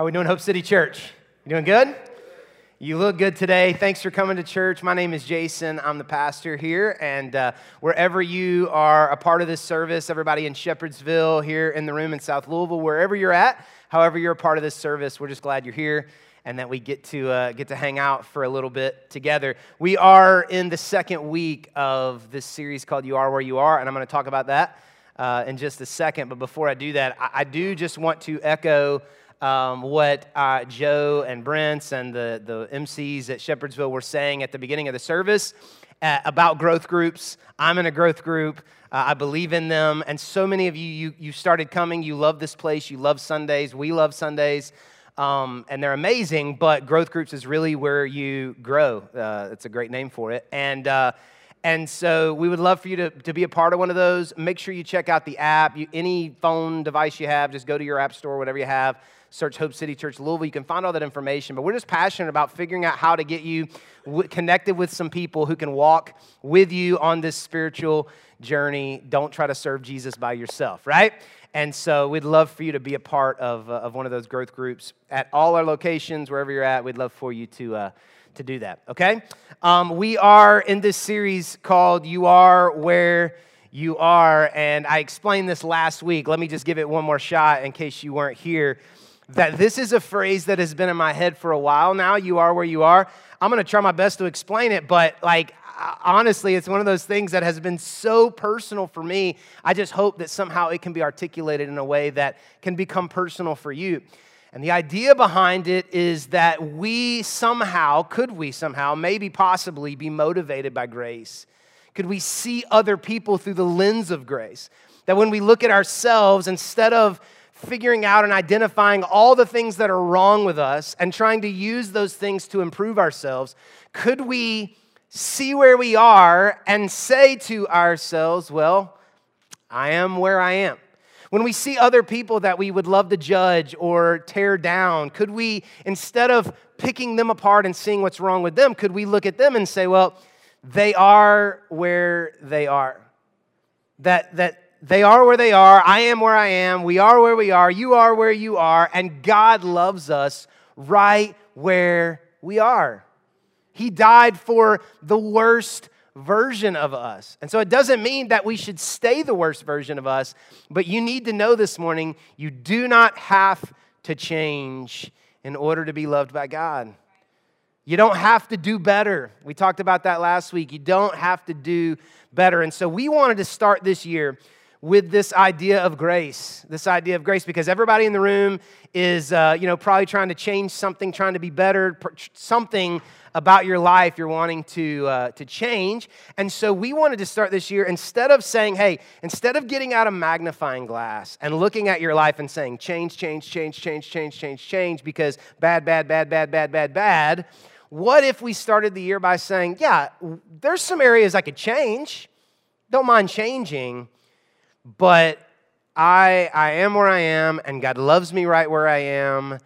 How are we doing, Hope City Church? You doing good? You look good today. Thanks for coming to church. My name is Jason. I'm the pastor here. And uh, wherever you are a part of this service, everybody in Shepherdsville, here in the room in South Louisville, wherever you're at, however you're a part of this service, we're just glad you're here and that we get to uh, get to hang out for a little bit together. We are in the second week of this series called "You Are Where You Are," and I'm going to talk about that uh, in just a second. But before I do that, I, I do just want to echo um, what uh, Joe and Brents and the, the MCs at Shepherdsville were saying at the beginning of the service uh, about growth groups. I'm in a growth group. Uh, I believe in them. And so many of you, you, you started coming. You love this place. You love Sundays. We love Sundays. Um, and they're amazing, but growth groups is really where you grow. Uh, it's a great name for it. And, uh, and so we would love for you to, to be a part of one of those. Make sure you check out the app. You, any phone device you have, just go to your app store, whatever you have search Hope City Church Louisville. You can find all that information. But we're just passionate about figuring out how to get you connected with some people who can walk with you on this spiritual journey. Don't try to serve Jesus by yourself, right? And so we'd love for you to be a part of, uh, of one of those growth groups at all our locations, wherever you're at. We'd love for you to, uh, to do that, okay? Um, we are in this series called You Are Where You Are. And I explained this last week. Let me just give it one more shot in case you weren't here that this is a phrase that has been in my head for a while now. You are where you are. I'm going to try my best to explain it, but like, honestly, it's one of those things that has been so personal for me. I just hope that somehow it can be articulated in a way that can become personal for you. And the idea behind it is that we somehow, could we somehow, maybe possibly be motivated by grace? Could we see other people through the lens of grace? That when we look at ourselves, instead of figuring out and identifying all the things that are wrong with us and trying to use those things to improve ourselves, could we see where we are and say to ourselves, well, I am where I am? When we see other people that we would love to judge or tear down, could we, instead of picking them apart and seeing what's wrong with them, could we look at them and say, well, they are where they are? That, that they are where they are. I am where I am. We are where we are. You are where you are. And God loves us right where we are. He died for the worst version of us. And so it doesn't mean that we should stay the worst version of us, but you need to know this morning you do not have to change in order to be loved by God. You don't have to do better. We talked about that last week. You don't have to do better. And so we wanted to start this year with this idea of grace, this idea of grace, because everybody in the room is, uh, you know, probably trying to change something, trying to be better, something about your life you're wanting to, uh, to change. And so we wanted to start this year, instead of saying, hey, instead of getting out a magnifying glass and looking at your life and saying, change, change, change, change, change, change, change, because bad, bad, bad, bad, bad, bad, bad, what if we started the year by saying, yeah, there's some areas I could change, don't mind changing but I, I am where I am, and God loves me right where I am,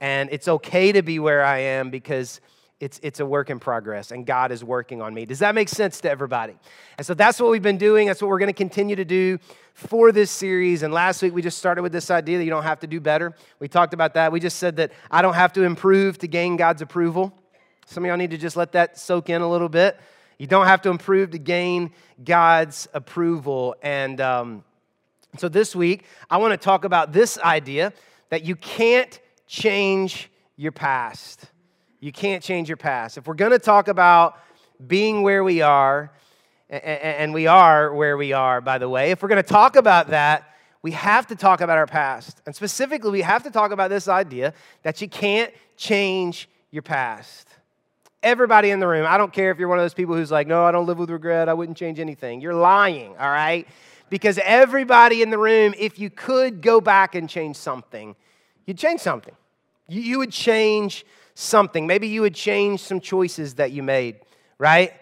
and it's okay to be where I am because it's, it's a work in progress, and God is working on me. Does that make sense to everybody? And so that's what we've been doing. That's what we're going to continue to do for this series. And last week we just started with this idea that you don't have to do better. We talked about that. We just said that I don't have to improve to gain God's approval. Some of y'all need to just let that soak in a little bit. You don't have to improve to gain God's approval. And um, so this week, I want to talk about this idea that you can't change your past. You can't change your past. If we're going to talk about being where we are, and we are where we are, by the way, if we're going to talk about that, we have to talk about our past. And specifically, we have to talk about this idea that you can't change your past. Everybody in the room, I don't care if you're one of those people who's like, no, I don't live with regret, I wouldn't change anything. You're lying, all right? Because everybody in the room, if you could go back and change something, you'd change something. You, would change something. Maybe you would change some choices that you made, right?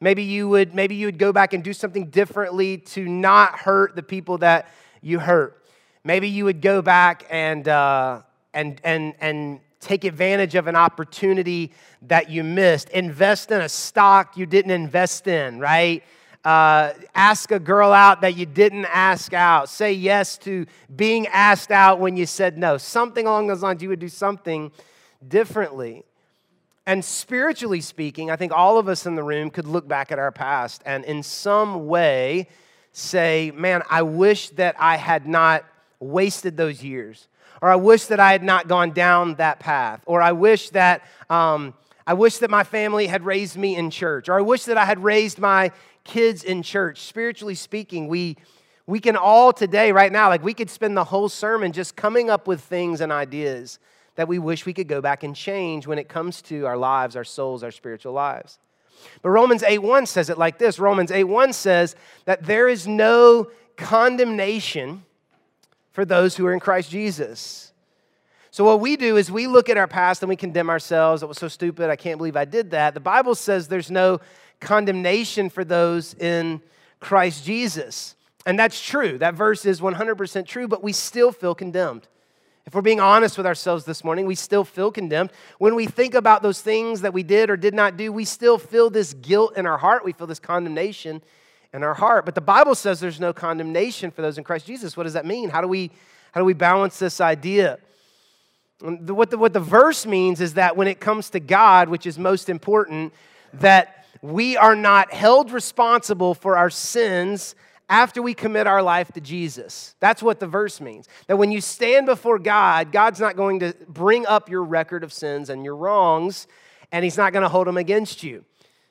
Maybe you would maybe you would go back and do something differently to not hurt the people that you hurt. Maybe you would go back and uh, and and and take advantage of an opportunity that you missed. Invest in a stock you didn't invest in, right? uh, ask a girl out that you didn't ask out. Say yes to being asked out when you said no. Something along those lines, you would do something differently. And spiritually speaking, I think all of us in the room could look back at our past and in some way say, man, I wish that I had not wasted those years. Or I wish that I had not gone down that path. Or I wish that um, I wish that my family had raised me in church. Or I wish that I had raised my kids in church. Spiritually speaking, we we can all today, right now, like we could spend the whole sermon just coming up with things and ideas that we wish we could go back and change when it comes to our lives, our souls, our spiritual lives. But Romans 8:1 says it like this. Romans 8:1 says that there is no condemnation for those who are in Christ Jesus. So, what we do is we look at our past and we condemn ourselves. It was so stupid. I can't believe I did that. The Bible says there's no condemnation for those in Christ Jesus. And that's true. That verse is 100% true, but we still feel condemned. If we're being honest with ourselves this morning, we still feel condemned. When we think about those things that we did or did not do, we still feel this guilt in our heart. We feel this condemnation in our heart. But the Bible says there's no condemnation for those in Christ Jesus. What does that mean? How do we, how do we balance this idea? What the, what the verse means is that when it comes to God, which is most important, that we are not held responsible for our sins after we commit our life to Jesus. That's what the verse means. That when you stand before God, God's not going to bring up your record of sins and your wrongs, and He's not going to hold them against you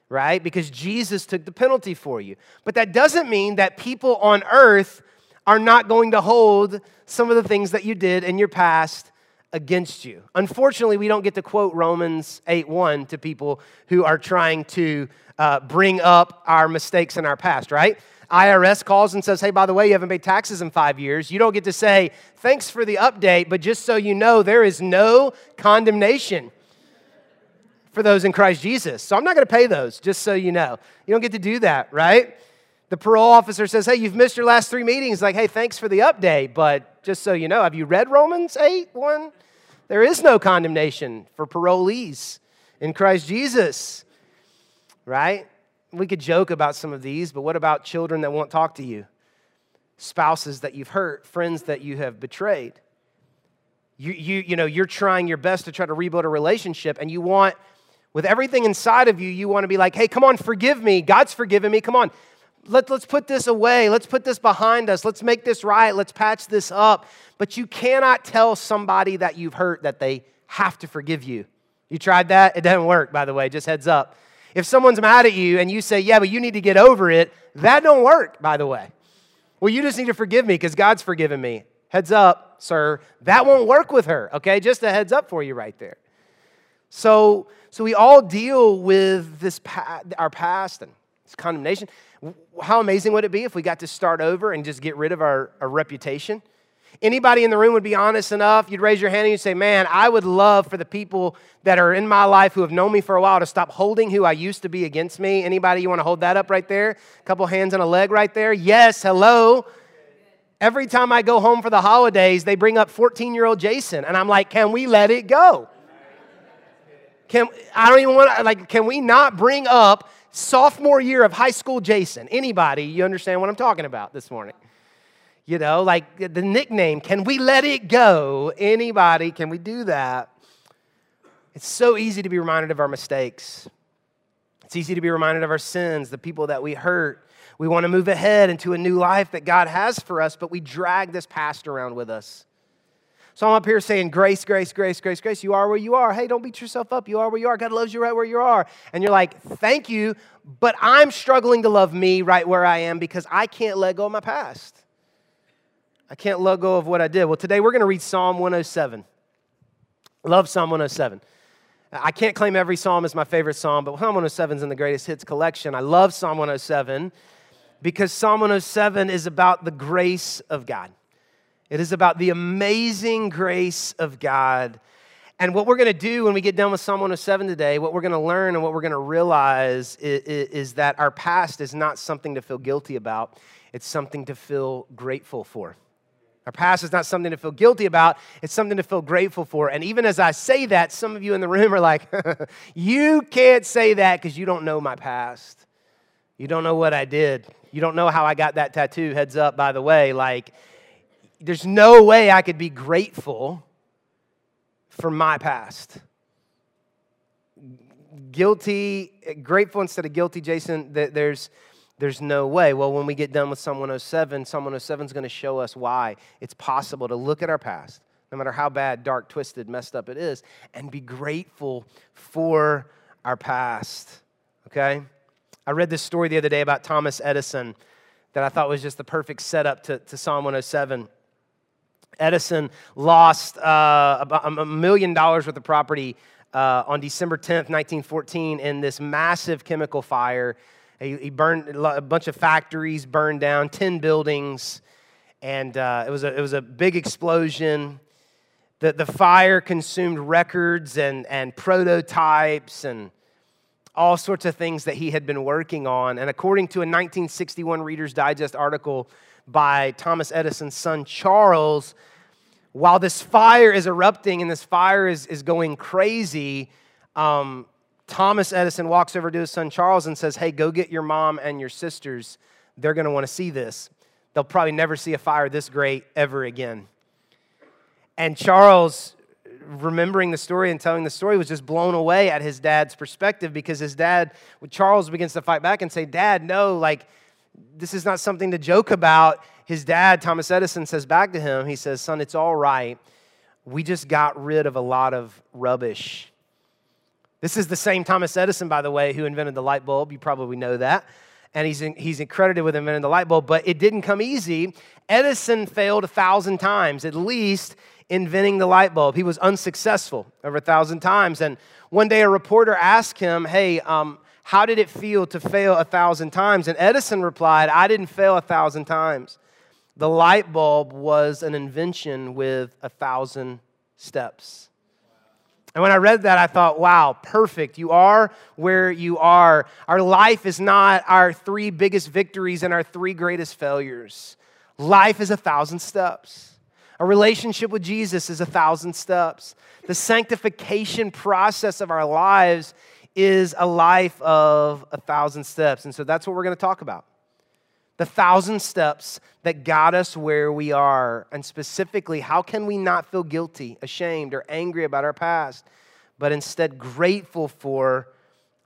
right? Because Jesus took the penalty for you. But that doesn't mean that people on earth are not going to hold some of the things that you did in your past against you. Unfortunately, we don't get to quote Romans 8:1 to people who are trying to uh, bring up our mistakes in our past, right? IRS calls and says, Hey, by the way, you haven't paid taxes in five years. You don't get to say, Thanks for the update, but just so you know, there is no condemnation for those in Christ Jesus. So I'm not going to pay those, just so you know. You don't get to do that, right? The parole officer says, Hey, you've missed your last three meetings. Like, hey, thanks for the update, but just so you know, have you read Romans 8 1? There is no condemnation for parolees in Christ Jesus, right? We could joke about some of these, but what about children that won't talk to you? Spouses that you've hurt, friends that you have betrayed. You, you, you know, you're trying your best to try to rebuild a relationship, and you want with everything inside of you, you want to be like, hey, come on, forgive me. God's forgiven me. Come on. Let, let's put this away. Let's put this behind us. Let's make this right. Let's patch this up. But you cannot tell somebody that you've hurt that they have to forgive you. You tried that? It doesn't work, by the way, just heads up. If someone's mad at you and you say, yeah, but you need to get over it, that don't work, by the way. Well, you just need to forgive me because God's forgiven me. Heads up, sir. That won't work with her, okay? Just a heads up for you right there. So, so we all deal with this our past and this condemnation. How amazing would it be if we got to start over and just get rid of our, our reputation? Anybody in the room would be honest enough, you'd raise your hand and you'd say, Man, I would love for the people that are in my life who have known me for a while to stop holding who I used to be against me. Anybody, you want to hold that up right there? A couple hands and a leg right there. Yes, hello. Every time I go home for the holidays, they bring up 14 year old Jason, and I'm like, Can we let it go? Can I don't even want to like can we not bring up sophomore year of high school Jason? Anybody, you understand what I'm talking about this morning? You know, like the nickname, can we let it go? Anybody, can we do that? It's so easy to be reminded of our mistakes. It's easy to be reminded of our sins, the people that we hurt. We want to move ahead into a new life that God has for us, but we drag this past around with us. So I'm up here saying, Grace, grace, grace, grace, grace. You are where you are. Hey, don't beat yourself up. You are where you are. God loves you right where you are. And you're like, Thank you, but I'm struggling to love me right where I am because I can't let go of my past. I can't let go of what I did. Well, today we're going to read Psalm 107. Love Psalm 107. I can't claim every psalm is my favorite psalm, but Psalm 107 is in the greatest hits collection. I love Psalm 107 because Psalm 107 is about the grace of God. It is about the amazing grace of God. And what we're going to do when we get done with Psalm 107 today, what we're going to learn and what we're going to realize is, is, that our past is not something to feel guilty about, it's something to feel grateful for. Our past is not something to feel guilty about, it's something to feel grateful for. And even as I say that, some of you in the room are like, you can't say that because you don't know my past. You don't know what I did. You don't know how I got that tattoo. Heads up, by the way. Like, there's no way I could be grateful for my past. Guilty, grateful instead of guilty, Jason, there's, there's no way. Well, when we get done with Psalm 107, Psalm 107 is going to show us why it's possible to look at our past, no matter how bad, dark, twisted, messed up it is, and be grateful for our past. Okay? I read this story the other day about Thomas Edison that I thought was just the perfect setup to, to Psalm 107. Edison lost uh, about a million dollars worth of property uh, on December 10th, 1914, in this massive chemical fire. He, he, burned a bunch of factories, burned down 10 buildings, and uh, it, was a, it was a big explosion. The, the fire consumed records and, and prototypes and all sorts of things that he had been working on. And according to a 1961 Reader's Digest article by Thomas Edison's son Charles, while this fire is erupting and this fire is, is going crazy, um, Thomas Edison walks over to his son Charles and says, Hey, go get your mom and your sisters. They're going to want to see this. They'll probably never see a fire this great ever again. And Charles remembering the story and telling the story was just blown away at his dad's perspective because his dad, Charles begins to fight back and say, Dad, no, like, this is not something to joke about. His dad, Thomas Edison, says back to him, he says, Son, it's all right. We just got rid of a lot of rubbish. This is the same Thomas Edison, by the way, who invented the light bulb. You probably know that. And he's, in, he's credited with inventing the light bulb, but it didn't come easy. Edison failed a thousand times, at least inventing the light bulb. He was unsuccessful over a thousand times. And one day a reporter asked him, Hey, um, how did it feel to fail a thousand times? And Edison replied, I didn't fail a thousand times. The light bulb was an invention with a thousand steps. And when I read that, I thought, wow, perfect. You are where you are. Our life is not our three biggest victories and our three greatest failures. Life is a thousand steps. A relationship with Jesus is a thousand steps. The sanctification process of our lives is a life of a thousand steps. And so that's what we're going to talk about. The thousand steps that got us where we are. And specifically, how can we not feel guilty, ashamed, or angry about our past, but instead grateful for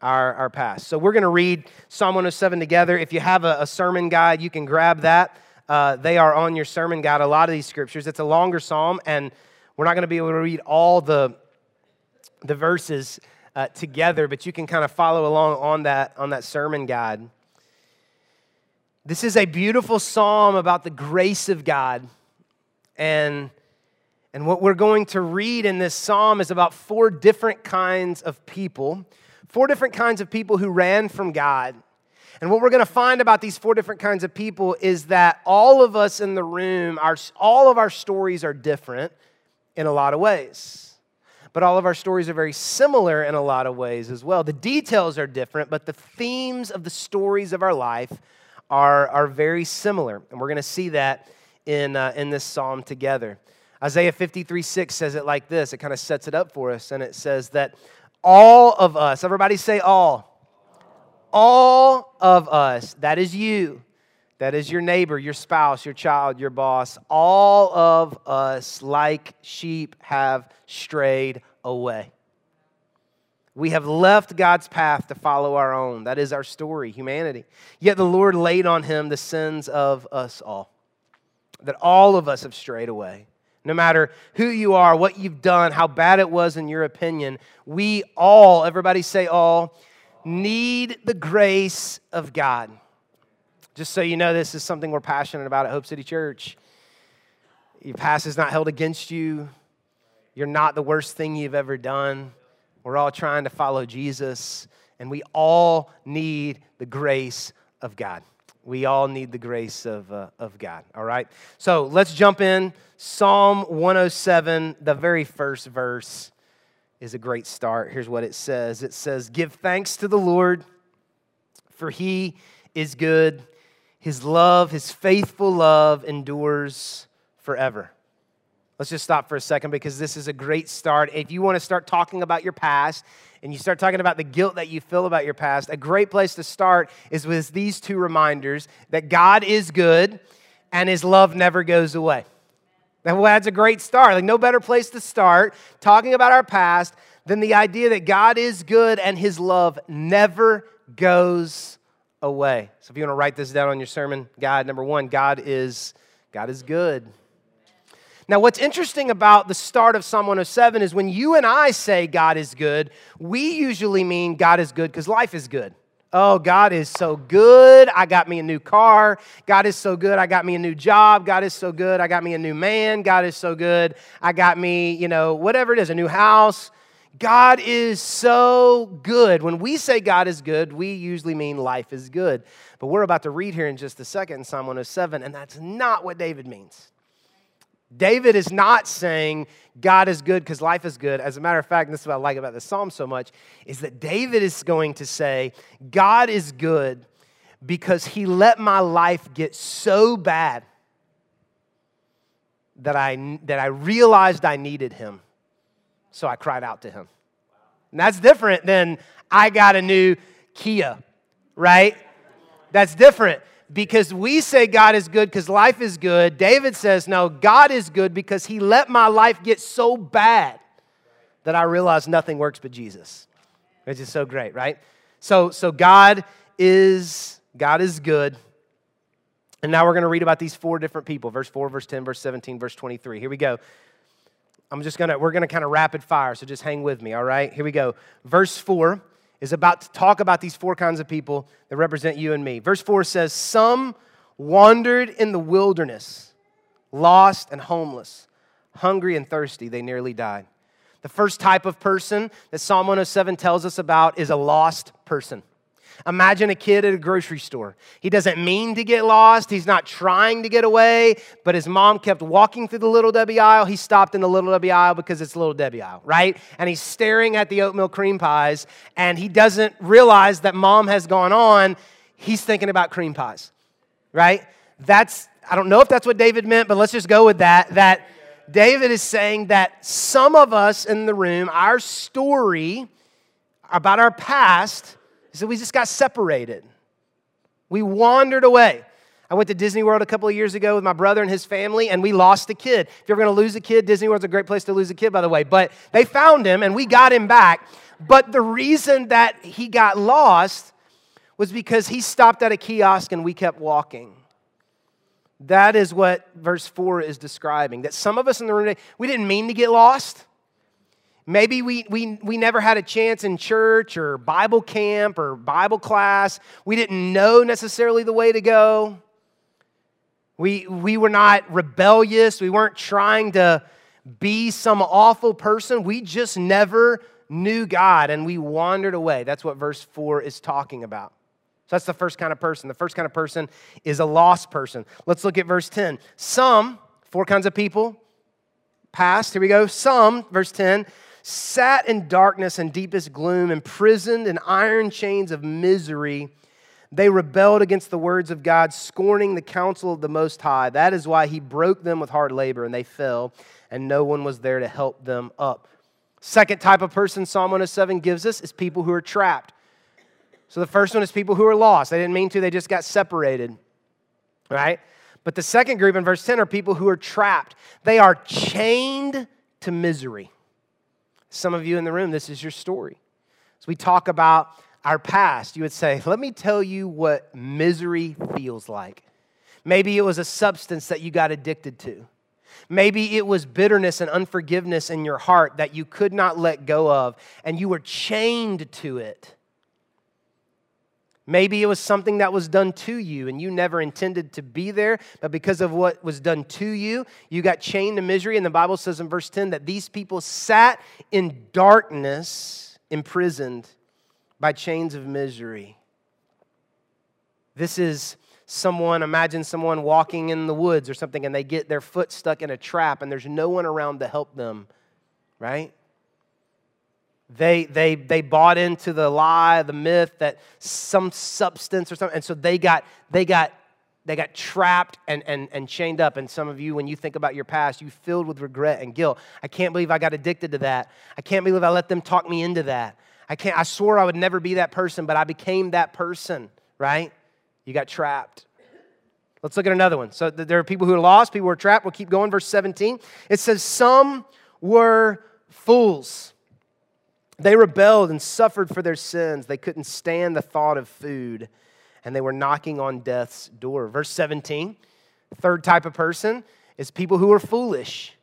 our, our past? So we're going to read Psalm 107 together. If you have a, a sermon guide, you can grab that. Uh, they are on your sermon guide, a lot of these scriptures. It's a longer psalm, and we're not going to be able to read all the, the verses uh, together, but you can kind of follow along on that, on that sermon guide. This is a beautiful psalm about the grace of God. And, and what we're going to read in this psalm is about four different kinds of people, four different kinds of people who ran from God and what we're going to find about these four different kinds of people is that all of us in the room, our, all of our stories are different in a lot of ways. But all of our stories are very similar in a lot of ways as well. The details are different, but the themes of the stories of our life are, are very similar. And we're going to see that in, uh, in this psalm together. Isaiah 53 6 says it like this. It kind of sets it up for us. And it says that all of us, everybody say all all of us, that is you, that is your neighbor, your spouse, your child, your boss, all of us, like sheep, have strayed away. We have left God's path to follow our own. That is our story, humanity. Yet the Lord laid on him the sins of us all. That all of us have strayed away. No matter who you are, what you've done, how bad it was in your opinion, we all, everybody say all, need the grace of God. Just so you know, this is something we're passionate about at Hope City Church. Your past is not held against you. You're not the worst thing you've ever done. We're all trying to follow Jesus, and we all need the grace of God. We all need the grace of, uh, of God, all right? So let's jump in. Psalm 107, the very first verse is a great start. Here's what it says it says, Give thanks to the Lord, for he is good. His love, his faithful love endures forever. Let's just stop for a second because this is a great start. If you want to start talking about your past and you start talking about the guilt that you feel about your past, a great place to start is with these two reminders that God is good and his love never goes away. That's a great start. Like, no better place to start talking about our past than the idea that God is good and his love never goes away. So if you want to write this down on your sermon guide, number one, God is God is good. Now, what's interesting about the start of Psalm 107 is when you and I say God is good, we usually mean God is good because life is good. Oh, God is so good. I got me a new car. God is so good. I got me a new job. God is so good. I got me a new man. God is so good. I got me, you know, whatever it is, a new house. God is so good. When we say God is good, we usually mean life is good. But we're about to read here in just a second in Psalm 107, and that's not what David means. David is not saying God is good because life is good. As a matter of fact, and this is what I like about the psalm so much, is that David is going to say, God is good because he let my life get so bad that I, that I realized I needed him. So I cried out to him. And that's different than I got a new Kia, right? That's different because we say God is good because life is good. David says, no, God is good because he let my life get so bad that I realized nothing works but Jesus. Which is so great, right? So, so God is God is good. And now we're going to read about these four different people verse 4, verse 10, verse 17, verse 23. Here we go. I'm just to, we're to kind of rapid fire, so just hang with me, all right? Here we go. Verse 4 is about to talk about these four kinds of people that represent you and me. Verse 4 says, Some wandered in the wilderness, lost and homeless, hungry and thirsty. They nearly died. The first type of person that Psalm 107 tells us about is a lost person. Imagine a kid at a grocery store. He doesn't mean to get lost. He's not trying to get away, but his mom kept walking through the Little Debbie aisle. He stopped in the Little Debbie aisle because it's Little Debbie aisle, right? And he's staring at the oatmeal cream pies, and he doesn't realize that mom has gone on. He's thinking about cream pies, right? That's, I don't know if that's what David meant, but let's just go with that. That David is saying that some of us in the room, our story about our past, he said, We just got separated. We wandered away. I went to Disney World a couple of years ago with my brother and his family, and we lost a kid. If you're going to lose a kid, Disney World's a great place to lose a kid, by the way. But they found him, and we got him back. But the reason that he got lost was because he stopped at a kiosk and we kept walking. That is what verse 4 is describing. That some of us in the room we didn't mean to get lost. Maybe we, we, we never had a chance in church or Bible camp or Bible class. We didn't know necessarily the way to go. We, we were not rebellious. We weren't trying to be some awful person. We just never knew God and we wandered away. That's what verse 4 is talking about. So that's the first kind of person. The first kind of person is a lost person. Let's look at verse 10. Some, four kinds of people, past, here we go. Some, verse 10, sat in darkness and deepest gloom, imprisoned in iron chains of misery. They rebelled against the words of God, scorning the counsel of the Most High. That is why he broke them with hard labor, and they fell, and no one was there to help them up. Second type of person Psalm 107 gives us is people who are trapped. So the first one is people who are lost. They didn't mean to, they just got separated. Right? But the second group in verse 10 are people who are trapped. They are chained to misery. Some of you in the room, this is your story. As we talk about our past, you would say, Let me tell you what misery feels like. Maybe it was a substance that you got addicted to. Maybe it was bitterness and unforgiveness in your heart that you could not let go of, and you were chained to it. Maybe it was something that was done to you and you never intended to be there, but because of what was done to you, you got chained to misery. And the Bible says in verse 10 that these people sat in darkness, imprisoned by chains of misery. This is someone, imagine someone walking in the woods or something, and they get their foot stuck in a trap and there's no one around to help them, right? They, they, they bought into the lie, the myth that some substance or something, and so they got, they got they got trapped and, and, and chained up. And some of you, when you think about your past, you filled with regret and guilt. I can't believe I got addicted to that. I can't believe I let them talk me into that. I can't, I swore I would never be that person, but I became that person, right? You got trapped. Let's look at another one. So there are people who are lost, people who are trapped. We'll keep going. Verse 17. It says, Some were fools. They rebelled and suffered for their sins. They couldn't stand the thought of food, and they were knocking on death's door. Verse 17. Third type of person is people who are foolish,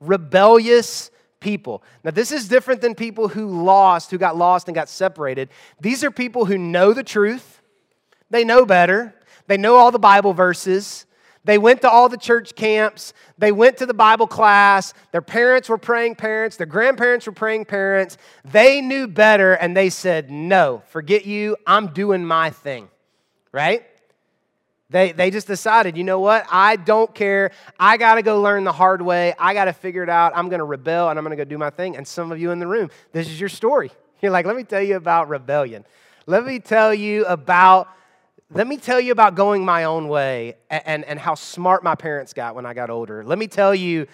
rebellious people. Now, this is different than people who lost, who got lost and got separated. These are people who know the truth, they know better, they know all the Bible verses. They went to all the church camps. They went to the Bible class. Their parents were praying parents. Their grandparents were praying parents. They knew better and they said, No, forget you. I'm doing my thing, right? They, they just decided, you know what? I don't care. I got to go learn the hard way. I got to figure it out. I'm going to rebel and I'm going to go do my thing. And some of you in the room, this is your story. You're like, let me tell you about rebellion. Let me tell you about let me tell you about going my own way and, and, how smart my parents got when I got older. Let me tell you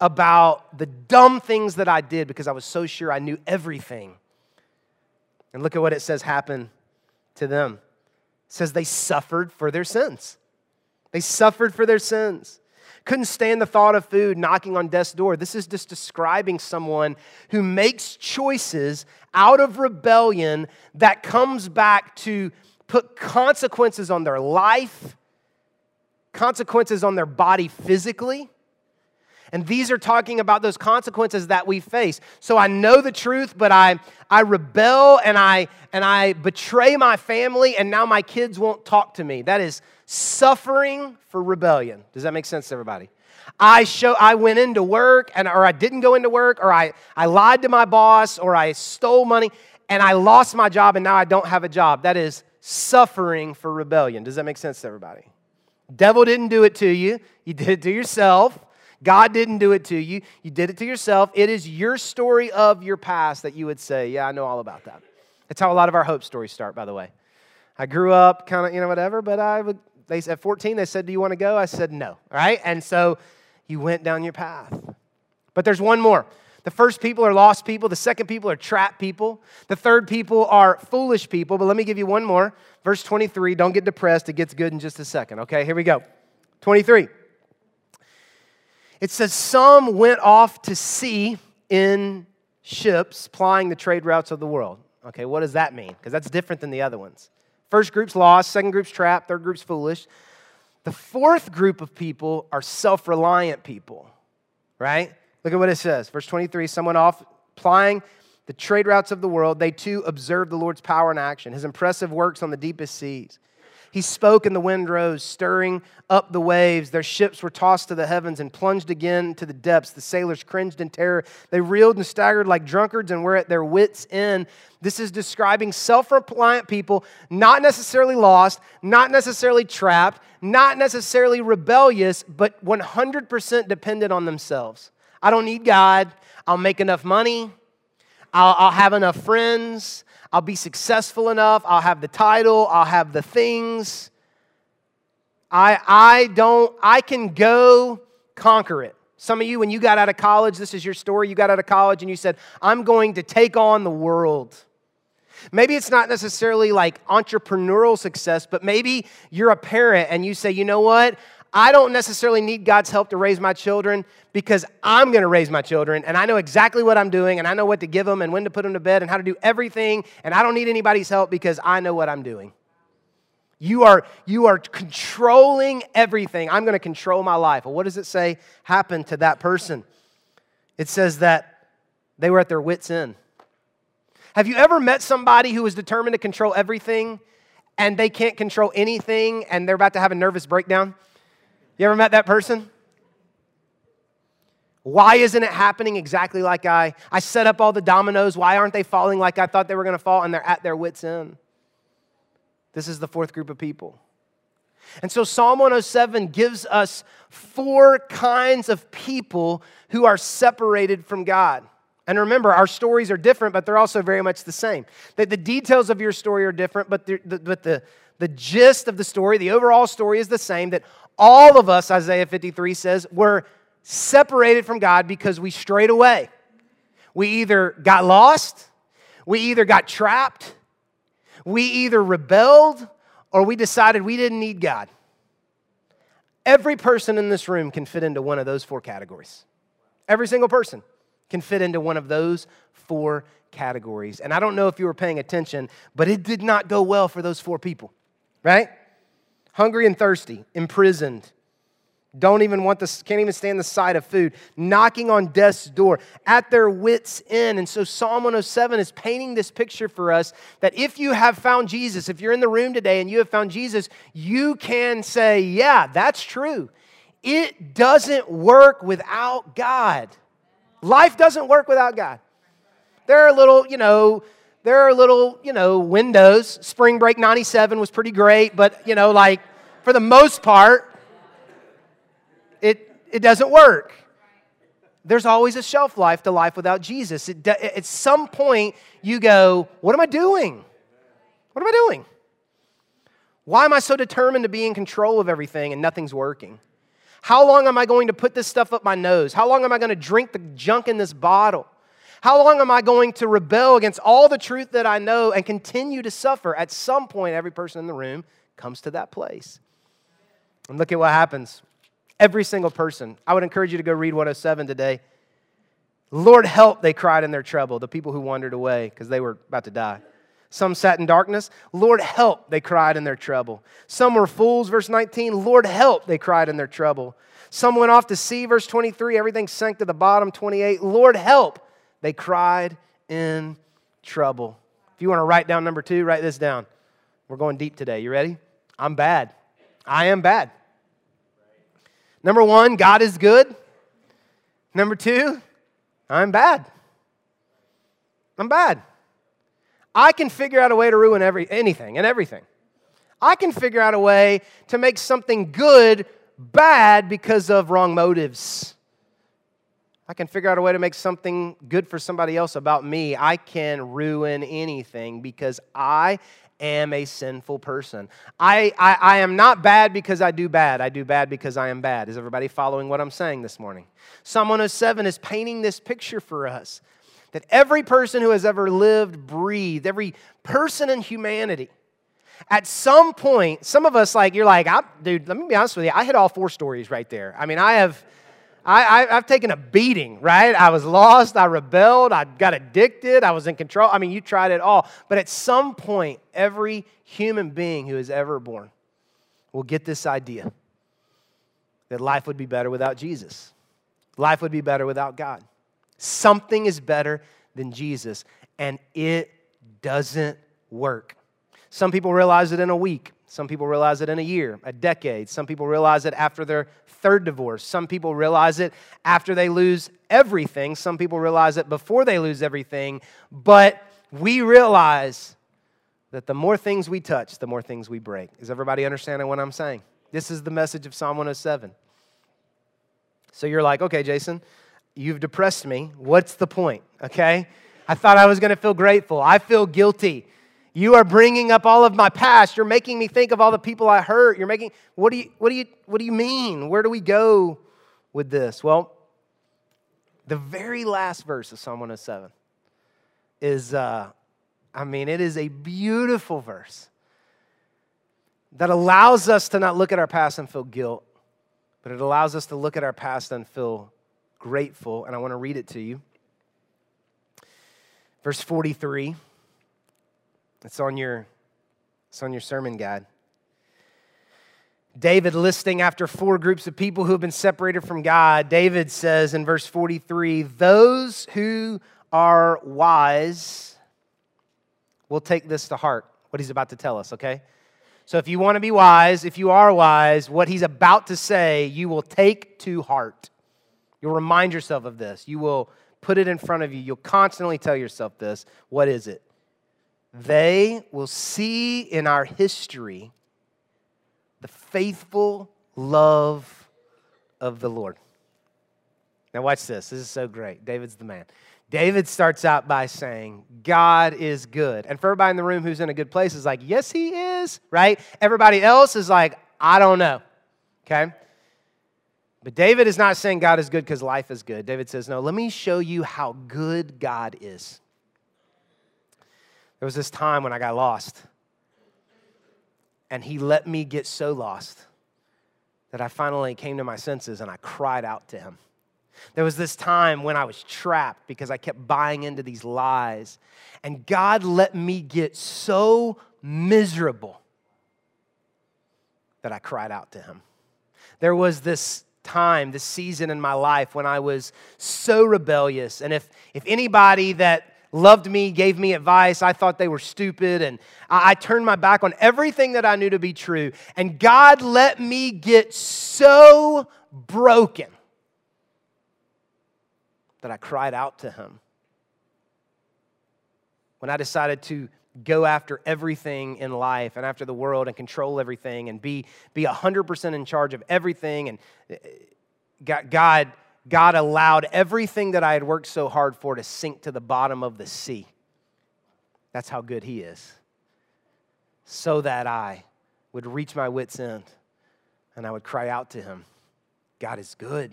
about the dumb things that I did because I was so sure I knew everything. And look at what it says happened to them. It says they suffered for their sins. They suffered for their sins. Couldn't stand the thought of food knocking on death's door. This is just describing someone who makes choices out of rebellion that comes back to put consequences on their life, consequences on their body physically. And these are talking about those consequences that we face. So I know the truth, but I, I rebel and I, and I betray my family, and now my kids won't talk to me. That is suffering for rebellion. Does that make sense to everybody? I show I went into work and or I didn't go into work or I, I lied to my boss or I stole money and I lost my job and now I don't have a job. That is suffering for rebellion. Does that make sense to everybody? Devil didn't do it to you, you did it to yourself. God didn't do it to you, you did it to yourself. It is your story of your past that you would say, Yeah, I know all about that. That's how a lot of our hope stories start, by the way. I grew up kind of, you know, whatever, but I would, they, at 14, they said, Do you want to go? I said, No, right? And so you went down your path. But there's one more. The first people are lost people. The second people are trapped people. The third people are foolish people. But let me give you one more. Verse 23. Don't get depressed. It gets good in just a second. Okay, here we go. 23. It says, Some went off to sea in ships plying the trade routes of the world. Okay, what does that mean? Because that's different than the other ones. First group's lost, second group's trapped, third group's foolish. The fourth group of people are self reliant people, right? Look at what it says. Verse 23 someone off plying the trade routes of the world, they too observed the Lord's power in action, his impressive works on the deepest seas. He spoke and the wind rose, stirring up the waves. Their ships were tossed to the heavens and plunged again to the depths. The sailors cringed in terror. They reeled and staggered like drunkards and were at their wits' end. This is describing self reliant people, not necessarily lost, not necessarily trapped, not necessarily rebellious, but 100% dependent on themselves. I don't need God. I'll make enough money. I'll, I'll, have enough friends. I'll be successful enough. I'll have the title. I'll have the things. I, I don't, I can go conquer it. Some of you, when you got out of college, this is your story. You got out of college and you said, I'm going to take on the world. Maybe it's not necessarily like entrepreneurial success, but maybe you're a parent and you say, you know what? I don't necessarily need God's help to raise my children because I'm going to raise my children and I know exactly what I'm doing and I know what to give them and when to put them to bed and how to do everything and I don't need anybody's help because I know what I'm doing. You are, you are controlling everything. I'm going to control my life. Well, what does it say happened to that person? It says that they were at their wits' end. Have you ever met somebody who is determined to control everything and they can't control anything and they're about to have a nervous breakdown? You ever met that person? Why isn't it happening exactly like I? I set up all the dominoes. Why aren't they falling like I thought they were going to fall? And they're at their wits' end. This is the fourth group of people. And so Psalm 107 gives us four kinds of people who are separated from God. And remember, our stories are different, but they're also very much the same. That the details of your story are different, but the, but the, The gist of the story, the overall story is the same that all of us, Isaiah 53 says, were separated from God because we strayed away. We either got lost, we either got trapped, we either rebelled, or we decided we didn't need God. Every person in this room can fit into one of those four categories. Every single person can fit into one of those four categories. And I don't know if you were paying attention, but it did not go well for those four people, right? Hungry and thirsty, imprisoned, don't even want this, can't even stand the sight of food, knocking on death's door, at their wits' end. And so Psalm 107 is painting this picture for us that if you have found Jesus, if you're in the room today and you have found Jesus, you can say, Yeah, that's true. It doesn't work without God. Life doesn't work without God. There are little, you know, there are little, you know, windows. Spring break 97 was pretty great, but, you know, like for the most part, it, it doesn't work. There's always a shelf life to life without Jesus. It, at some point, you go, What am I doing? What am I doing? Why am I so determined to be in control of everything and nothing's working? How long am I going to put this stuff up my nose? How long am I going to drink the junk in this bottle? How long am I going to rebel against all the truth that I know and continue to suffer? At some point, every person in the room comes to that place. And look at what happens. Every single person. I would encourage you to go read 107 today. Lord, help, they cried in their trouble, the people who wandered away because they were about to die. Some sat in darkness. Lord, help, they cried in their trouble. Some were fools, verse 19. Lord, help, they cried in their trouble. Some went off to sea, verse 23. Everything sank to the bottom, 28. Lord, help, they cried in trouble. If you want to write down number two, write this down. We're going deep today. You ready? I'm bad. I am bad. Number one, God is good. Number two, I'm bad. I'm bad. I can figure out a way to ruin every, anything and everything. I can figure out a way to make something good bad because of wrong motives. I can figure out a way to make something good for somebody else about me. I can ruin anything because I am a sinful person. I, I, I, am not bad because I do bad. I do bad because I am bad. Is everybody following what I'm saying this morning? Psalm 107 is painting this picture for us that every person who has ever lived, breathed, every person in humanity, at some point, some of us, like, you're like, dude, let me be honest with you, I hit all four stories right there. I mean, I have I, have taken a beating, right? I was lost, I rebelled, I got addicted, I was in control. I mean, you tried it all. But at some point, every human being who is ever born will get this idea that life would be better without Jesus, life would be better without God. Something is better than Jesus, and it doesn't work. Some people realize it in a week. Some people realize it in a year, a decade. Some people realize it after their third divorce. Some people realize it after they lose everything. Some people realize it before they lose everything. But we realize that the more things we touch, the more things we break. Is everybody understanding what I'm saying? This is the message of Psalm 107. So you're like, okay, Jason, you've depressed me. What's the point? Okay? I thought I was going to feel grateful. I feel guilty. You are bringing up all of my past. You're making me think of all the people I hurt. You're making, what do you, what do you, what do you mean? Where do we go with this? Well, the very last verse of Psalm 107 is, uh, I mean, it is a beautiful verse that allows us to not look at our past and feel guilt, but it allows us to look at our past and feel grateful. And I want to read it to you. Verse 43. It's on your, it's on your sermon guide. David listing after four groups of people who have been separated from God, David says in verse 43 Those who are wise will take this to heart, what he's about to tell us, okay? So if you want to be wise, if you are wise, what he's about to say, you will take to heart. You'll remind yourself of this. You will put it in front of you. You'll constantly tell yourself this. What is it? They will see in our history the faithful love of the Lord. Now, watch this. This is so great. David's the man. David starts out by saying, God is good. And for everybody in the room who's in a good place is like, yes, he is, right? Everybody else is like, I don't know, okay? But David is not saying God is good because life is good. David says, No, let me show you how good God is. There was this time when I got lost, and he let me get so lost that I finally came to my senses and I cried out to him. There was this time when I was trapped because I kept buying into these lies, and God let me get so miserable that I cried out to him. There was this time, this season in my life when I was so rebellious. And if, if anybody that loved me gave me advice, I thought they were stupid. And I, I turned my back on everything that I knew to be true. And God let me get so broken that I cried out to Him. When I decided to go after everything in life and after the world and control everything and be, be 100% in charge of everything. And uh, God, God allowed everything that I had worked so hard for to sink to the bottom of the sea. That's how good He is. So that I would reach my wits' end and I would cry out to Him God is good.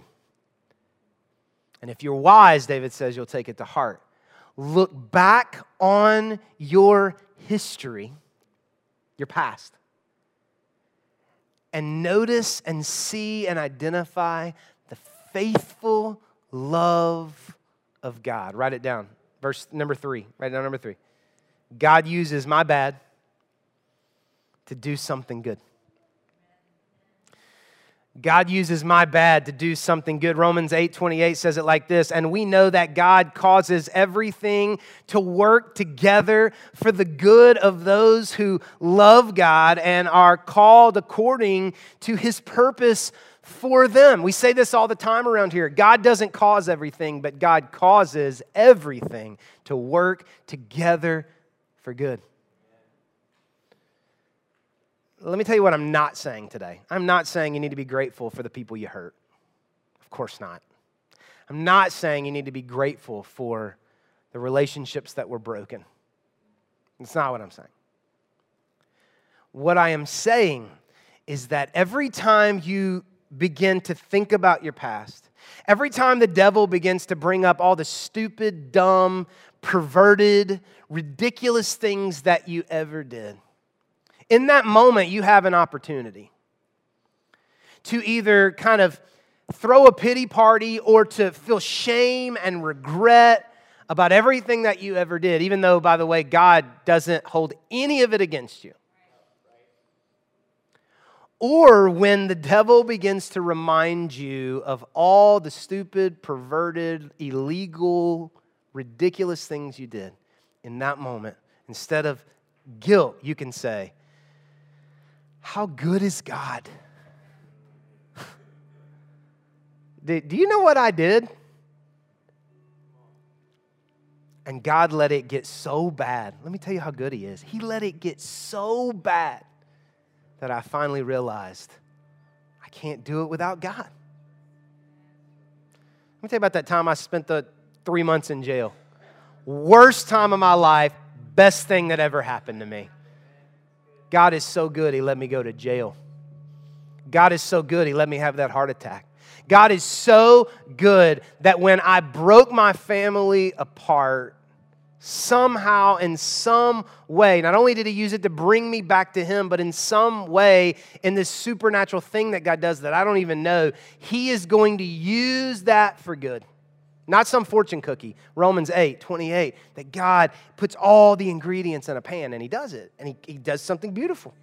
And if you're wise, David says, you'll take it to heart look back on your history, your past, and notice and see and identify faithful love of God. Write it down. Verse number three. Write down number three. God uses my bad to do something good. God uses my bad to do something good. Romans 8 28 says it like this And we know that God causes everything to work together for the good of those who love God and are called according to his purpose for them. We say this all the time around here God doesn't cause everything, but God causes everything to work together for good let me tell you what I'm not saying today. I'm not saying you need to be grateful for the people you hurt. Of course not. I'm not saying you need to be grateful for the relationships that were broken. It's not what I'm saying. What I am saying is that every time you begin to think about your past, every time the devil begins to bring up all the stupid, dumb, perverted, ridiculous things that you ever did, in that moment, you have an opportunity to either kind of throw a pity party or to feel shame and regret about everything that you ever did, even though, by the way, God doesn't hold any of it against you. Or when the devil begins to remind you of all the stupid, perverted, illegal, ridiculous things you did in that moment, instead of guilt, you can say, how good is God? Do you know what I did? And God let it get so bad. Let me tell you how good He is. He let it get so bad that I finally realized I can't do it without God. Let me tell you about that time I spent the three months in jail. Worst time of my life, best thing that ever happened to me. God is so good, He let me go to jail. God is so good, He let me have that heart attack. God is so good that when I broke my family apart, somehow, in some way, not only did He use it to bring me back to Him, but in some way, in this supernatural thing that God does that I don't even know, He is going to use that for good. Not some fortune cookie. Romans 8, 28, that God puts all the ingredients in a pan and he does it. And he, he does something beautiful.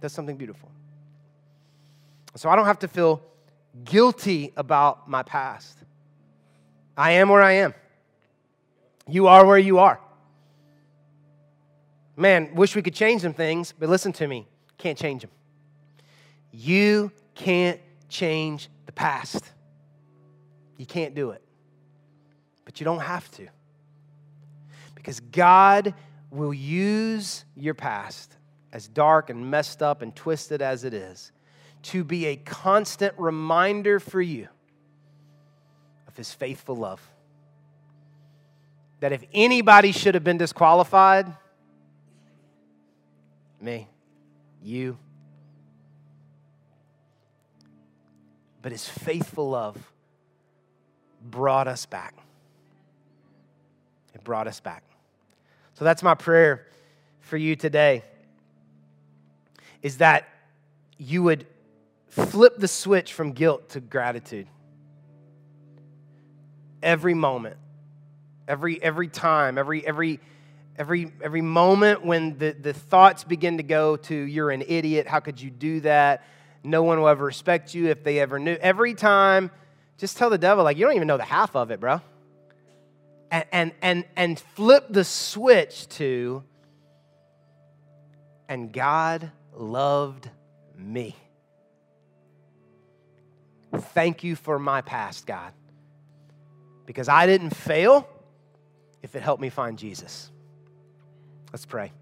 Does something beautiful. So I don't have to feel guilty about my past. I am where I am. You are where you are. Man, wish we could change some things, but listen to me. Can't change them. You can't change the past. You can't do it but you don't have to. Because God will use your past, as dark and messed up and twisted as it is, to be a constant reminder for you of His faithful love. That if anybody should have been disqualified, me. you. But his faithful love brought us back. It brought us back. So that's my prayer for you today is that you would flip the switch from guilt to gratitude. Every moment, every every time, every every every every moment when the, the thoughts begin to go to you're an idiot, how could you do that? No one will ever respect you if they ever knew. Every time, just tell the devil, like, you don't even know the half of it, bro. And and and, and flip the switch to and God loved me. Thank you for my past, God. Because I didn't fail if it helped me find Jesus. Let's pray.